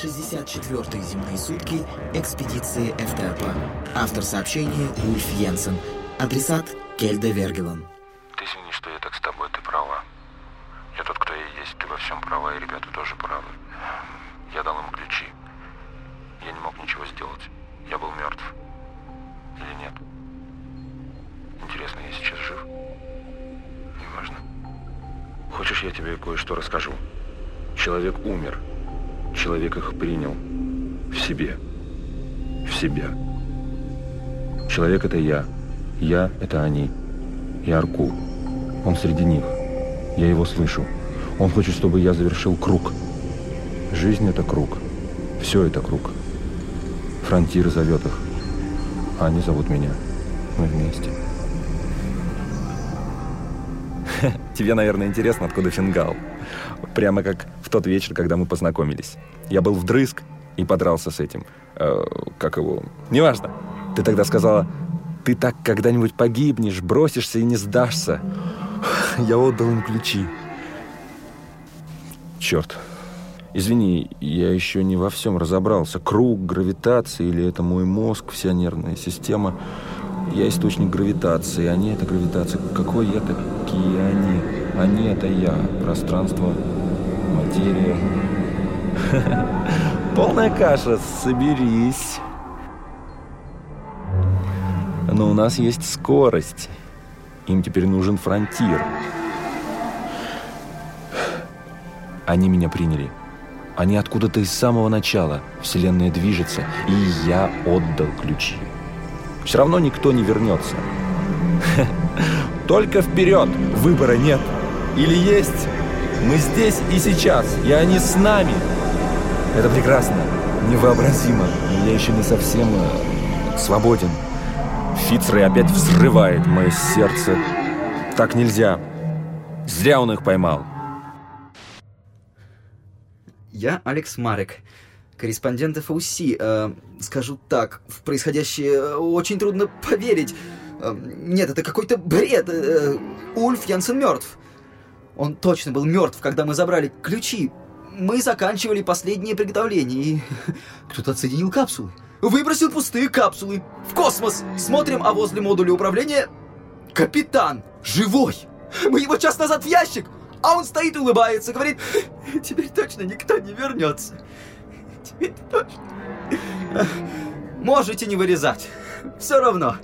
564 земные сутки экспедиции ФТАПа. Автор сообщения Ульф Йенсен. Адресат Кельда Вергелон. Ты извини, что я так с тобой, ты права. Я тот, кто я есть, ты во всем права, и ребята тоже правы. Я дал им ключи. Я не мог ничего сделать. Я был мертв. Или нет? Интересно, я сейчас жив? Неважно. Хочешь, я тебе кое-что расскажу? Человек умер. Человек их принял. В себе. В себя. Человек — это я. Я — это они. И Арку. Он среди них. Я его слышу. Он хочет, чтобы я завершил круг. Жизнь — это круг. Все это круг. Фронтир зовет их. А они зовут меня. Мы вместе. Тебе, наверное, интересно, откуда фингал. Прямо как тот вечер, когда мы познакомились. Я был вдрызг и подрался с этим. Э, как его? Неважно. Ты тогда сказала, ты так когда-нибудь погибнешь, бросишься и не сдашься. Я отдал им ключи. Черт. Извини, я еще не во всем разобрался. Круг, гравитация или это мой мозг, вся нервная система. Я источник гравитации, они это гравитация. Какой я, такие они. Они это я. Пространство, материя. Полная каша, соберись. Но у нас есть скорость. Им теперь нужен фронтир. Они меня приняли. Они откуда-то из самого начала. Вселенная движется, и я отдал ключи. Все равно никто не вернется. Только вперед! Выбора нет. Или есть. Мы здесь и сейчас, и они с нами. Это прекрасно, невообразимо. Но я еще не совсем э, свободен. Фицрей опять взрывает мое сердце. Так нельзя. Зря он их поймал. Я Алекс Марек, корреспондент ФУСИ. Э, скажу так, в происходящее э, очень трудно поверить. Э, нет, это какой-то бред. Э, Ульф Янсен мертв. Он точно был мертв, когда мы забрали ключи. Мы заканчивали последнее приготовление, и кто-то отсоединил капсулы. Выбросил пустые капсулы в космос. Смотрим, а возле модуля управления капитан живой. Мы его час назад в ящик, а он стоит и улыбается, говорит, теперь точно никто не вернется. Теперь точно. Можете не вырезать. Все равно.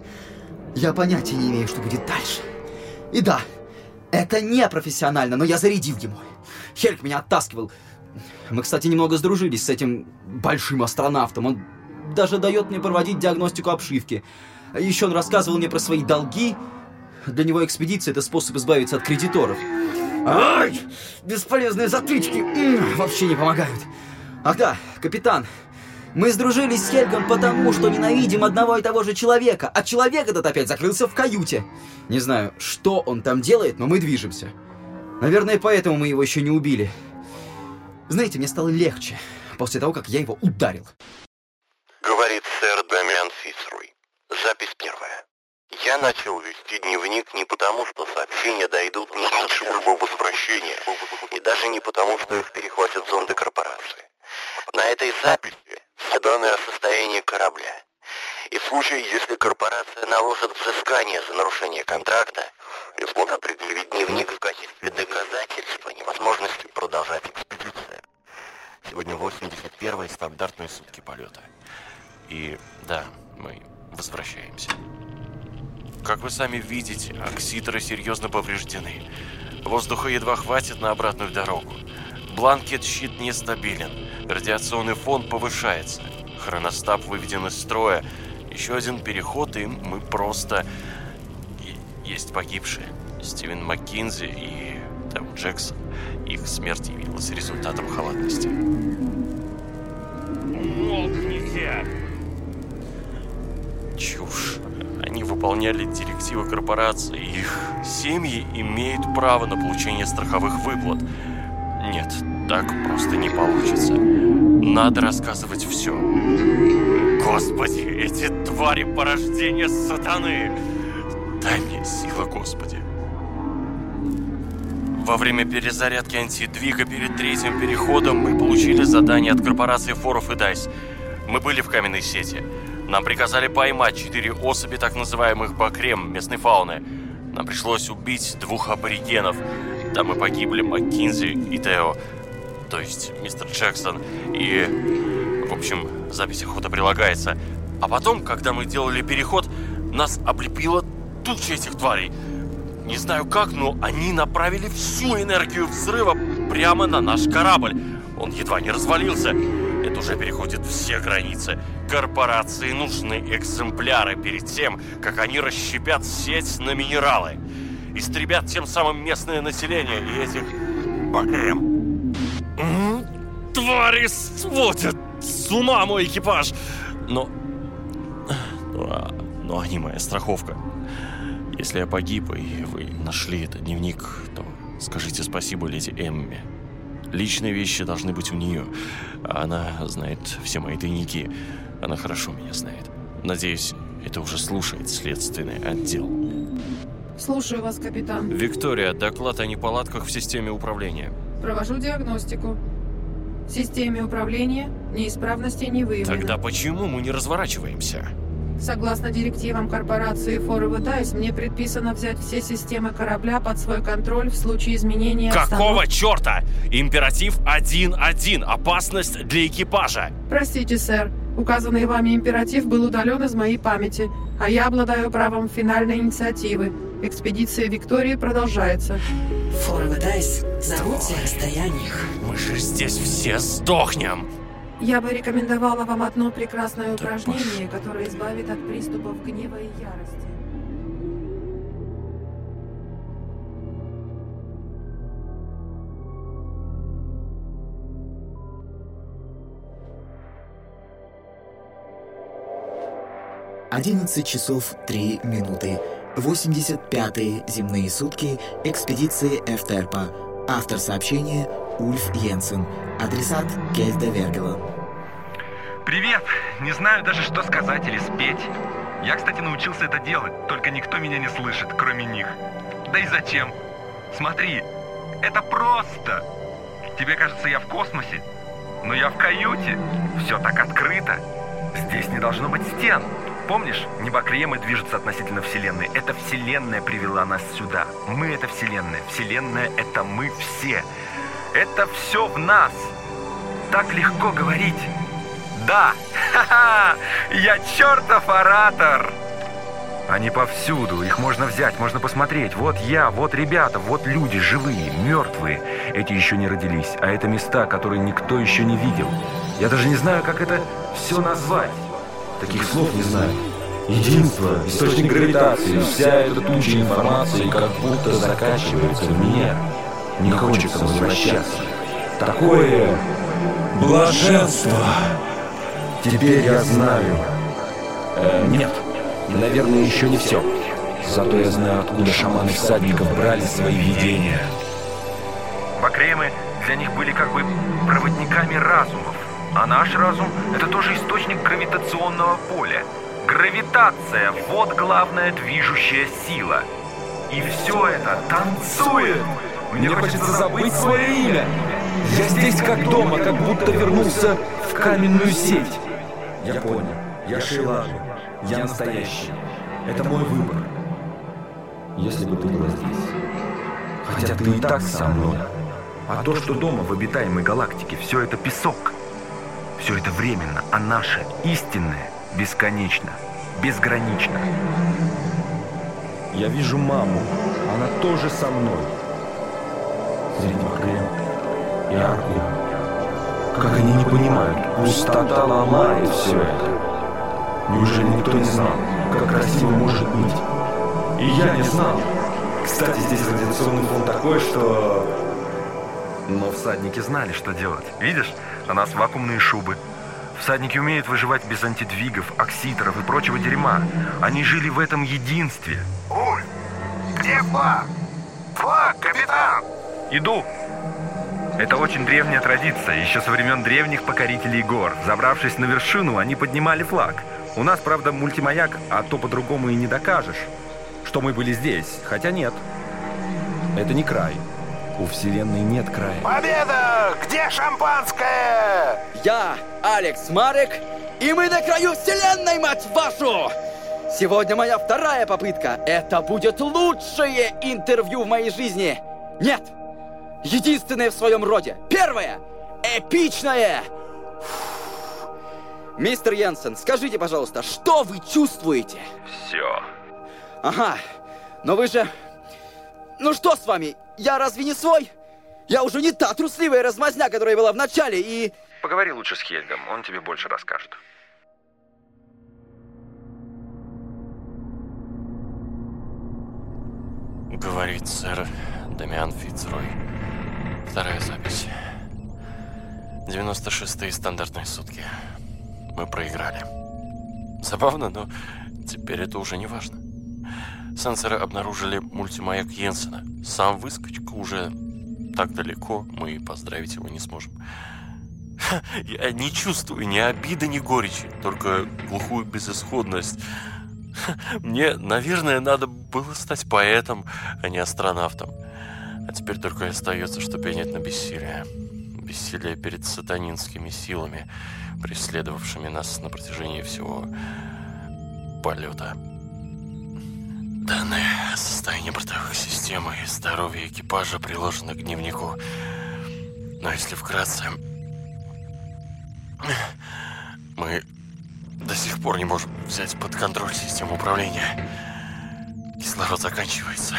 Я понятия не имею, что будет дальше. И да, это не профессионально, но я зарядил ему. Хельк меня оттаскивал. Мы, кстати, немного сдружились с этим большим астронавтом. Он даже дает мне проводить диагностику обшивки. Еще он рассказывал мне про свои долги. Для него экспедиция — это способ избавиться от кредиторов. Ай! Бесполезные затычки вообще не помогают. Ах да, капитан, мы сдружились с Хельгом потому, что ненавидим одного и того же человека, а человек этот опять закрылся в каюте. Не знаю, что он там делает, но мы движемся. Наверное, поэтому мы его еще не убили. Знаете, мне стало легче после того, как я его ударил. Говорит сэр Дамиан Фицруй. Запись первая. Я начал вести дневник не потому, что сообщения дойдут не раньше моего возвращения, и даже не потому, что их перехватят зонды корпорации. На этой записи данные о состоянии корабля. И в случае, если корпорация наложит взыскание за нарушение контракта, я смогу предъявить дневник в качестве доказательства невозможности продолжать экспедицию. Сегодня 81 стандартные сутки полета. И да, мы возвращаемся. Как вы сами видите, акситеры серьезно повреждены. Воздуха едва хватит на обратную дорогу. Бланкет-щит нестабилен. Радиационный фон повышается. Хроностаб выведен из строя. Еще один переход, и мы просто... И есть погибшие. Стивен Маккинзи и Тэм Джексон. Их смерть явилась результатом халатности. Умолкните! Чушь. Они выполняли директивы корпорации. Их семьи имеют право на получение страховых выплат. Нет, так просто не получится. Надо рассказывать все. Господи, эти твари порождения сатаны! Дай мне сила, Господи. Во время перезарядки антидвига перед третьим переходом мы получили задание от корпорации Форов и Дайс. Мы были в каменной сети. Нам приказали поймать четыре особи так называемых бакрем местной фауны. Нам пришлось убить двух аборигенов. Там мы погибли Маккинзи и Тео. То есть мистер Джексон. И, в общем, запись охота прилагается. А потом, когда мы делали переход, нас облепила туча этих тварей. Не знаю как, но они направили всю энергию взрыва прямо на наш корабль. Он едва не развалился. Это уже переходит все границы. Корпорации нужны экземпляры перед тем, как они расщепят сеть на минералы. Истребят тем самым местное население и этих БГМ. Твари сводят с ума мой экипаж. Но... Но, а, но они моя страховка. Если я погиб, и вы нашли этот дневник, то скажите спасибо леди Эмме. Личные вещи должны быть у нее. А она знает все мои тайники. Она хорошо меня знает. Надеюсь, это уже слушает следственный отдел. Слушаю вас, капитан. Виктория, доклад о неполадках в системе управления. Провожу диагностику. В системе управления неисправности не выявлено. Тогда почему мы не разворачиваемся? Согласно директивам корпорации Форвард Дайс, мне предписано взять все системы корабля под свой контроль в случае изменения Какого обстановки. черта? Императив 1-1. Опасность для экипажа. Простите, сэр. Указанный вами императив был удален из моей памяти, а я обладаю правом финальной инициативы. Экспедиция Виктории продолжается. Форвард Дайс зовутся расстояниях. Мы же здесь все сдохнем. Я бы рекомендовала вам одно прекрасное Да упражнение, которое избавит от приступов гнева и ярости. Одиннадцать часов три минуты. 85-е земные сутки экспедиции Эфтерпа. Автор сообщения Ульф Йенсен. Адресат Кельда Вергела. Привет! Не знаю даже, что сказать или спеть. Я, кстати, научился это делать, только никто меня не слышит, кроме них. Да и зачем? Смотри, это просто! Тебе кажется, я в космосе? Но я в каюте. Все так открыто. Здесь не должно быть стен. Помнишь, небокремы движутся относительно Вселенной. Это Вселенная привела нас сюда. Мы — это Вселенная. Вселенная — это мы все. Это все в нас. Так легко говорить. Да, ха-ха, я чертов оратор. Они повсюду, их можно взять, можно посмотреть. Вот я, вот ребята, вот люди, живые, мертвые. Эти еще не родились, а это места, которые никто еще не видел. Я даже не знаю, как это все назвать. Таких слов не знаю. Единство, источник гравитации, вся эта туча информации как будто закачивается в меня. Не хочется возвращаться. Такое блаженство. Теперь я знаю. Э, нет, наверное, еще не все. Зато я знаю, откуда шаманы всадников брали свои видения. Бакремы для них были как бы проводниками разумов. А наш разум — это тоже источник гравитационного поля. Гравитация — вот главная движущая сила. И все это танцует. Мне хочется забыть свое имя. Я здесь как дома, как будто вернулся в каменную сеть. Я понял. Я Шейлажа. Я настоящий. Это мой выбор. Если бы ты была здесь. Хотя ты и так со мной. А то, что дома в обитаемой галактике, все это песок. Все это временно, а наше истинное бесконечно, безгранично. Я вижу маму. Она тоже со мной. Среди Макрем и Арку. Как они не понимают, пустота ломает все это. Неужели никто не знал, как красиво может быть? И я не знал. Кстати, здесь радиационный фон такой, что... Но всадники знали, что делать. Видишь, на нас вакуумные шубы. Всадники умеют выживать без антидвигов, окситоров и прочего дерьма. Они жили в этом единстве. Ой, где флаг? Флаг, капитан! Иду. Это очень древняя традиция, еще со времен древних покорителей гор. Забравшись на вершину, они поднимали флаг. У нас, правда, мультимаяк, а то по-другому и не докажешь, что мы были здесь. Хотя нет, это не край. У Вселенной нет края. Победа! Где шампанское? Я Алекс Марек, и мы на краю вселенной, мать вашу! Сегодня моя вторая попытка. Это будет лучшее интервью в моей жизни. Нет, единственное в своем роде. Первое, эпичное. Мистер Йенсен, скажите, пожалуйста, что вы чувствуете? Все. Ага, но вы же... Ну что с вами? Я разве не свой? Я уже не та трусливая размазня, которая была в начале, и... Поговори лучше с Хельгом, он тебе больше расскажет. Говорит сэр Дамиан Фицрой. Вторая запись. 96-е стандартные сутки. Мы проиграли. Забавно, но теперь это уже не важно. Сенсоры обнаружили мультимаяк Йенсена. Сам выскочка уже так далеко, мы поздравить его не сможем. Я не чувствую ни обиды, ни горечи, только глухую безысходность. Мне, наверное, надо было стать поэтом, а не астронавтом. А теперь только и остается, что пенять на бессилие. Бессилие перед сатанинскими силами, преследовавшими нас на протяжении всего полета. Данные о состоянии бортовых систем и здоровье экипажа приложены к дневнику. Но если вкратце... Мы до сих пор не можем взять под контроль систему управления. Кислород заканчивается.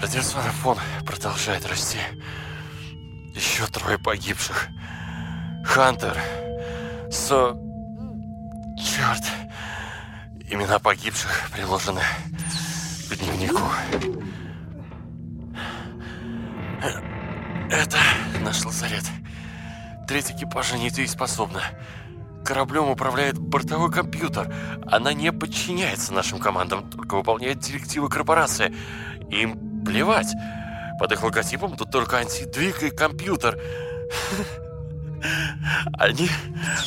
Радиационный фон продолжает расти. Еще трое погибших. Хантер. Со... Черт. Имена погибших приложены к дневнику. Это наш лазарет. Треть экипажа недееспособна. Кораблем управляет бортовой компьютер. Она не подчиняется нашим командам, только выполняет директивы корпорации. Им плевать. Под их логотипом тут только антидвиг и компьютер. Они,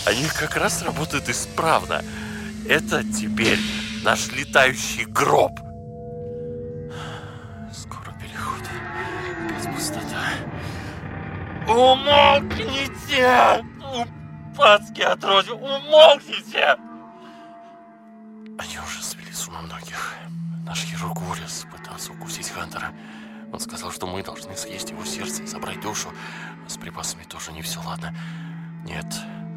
они как раз работают исправно. Это теперь наш летающий гроб. Умолкните! Упадские отродья, умолкните! Они уже свели с ума многих. Наш хирург Урис пытался укусить Хантера. Он сказал, что мы должны съесть его сердце и забрать душу. С припасами тоже не все ладно. Нет,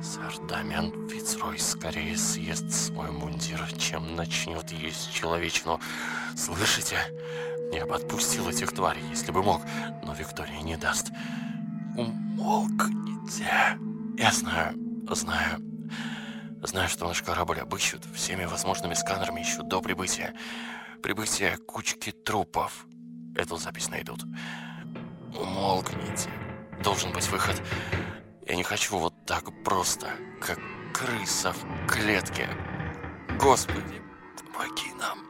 сэр Дамиан Фицрой скорее съест свой мундир, чем начнет есть человечину. Слышите? Я бы отпустил этих тварей, если бы мог, но Виктория не даст. Умолкните. Я знаю, знаю. Знаю, что наш корабль обыщут, всеми возможными сканерами ищут до прибытия. Прибытие кучки трупов. Эту запись найдут. Умолкните. Должен быть выход. Я не хочу вот так просто, как крыса в клетке. Господи, помоги нам.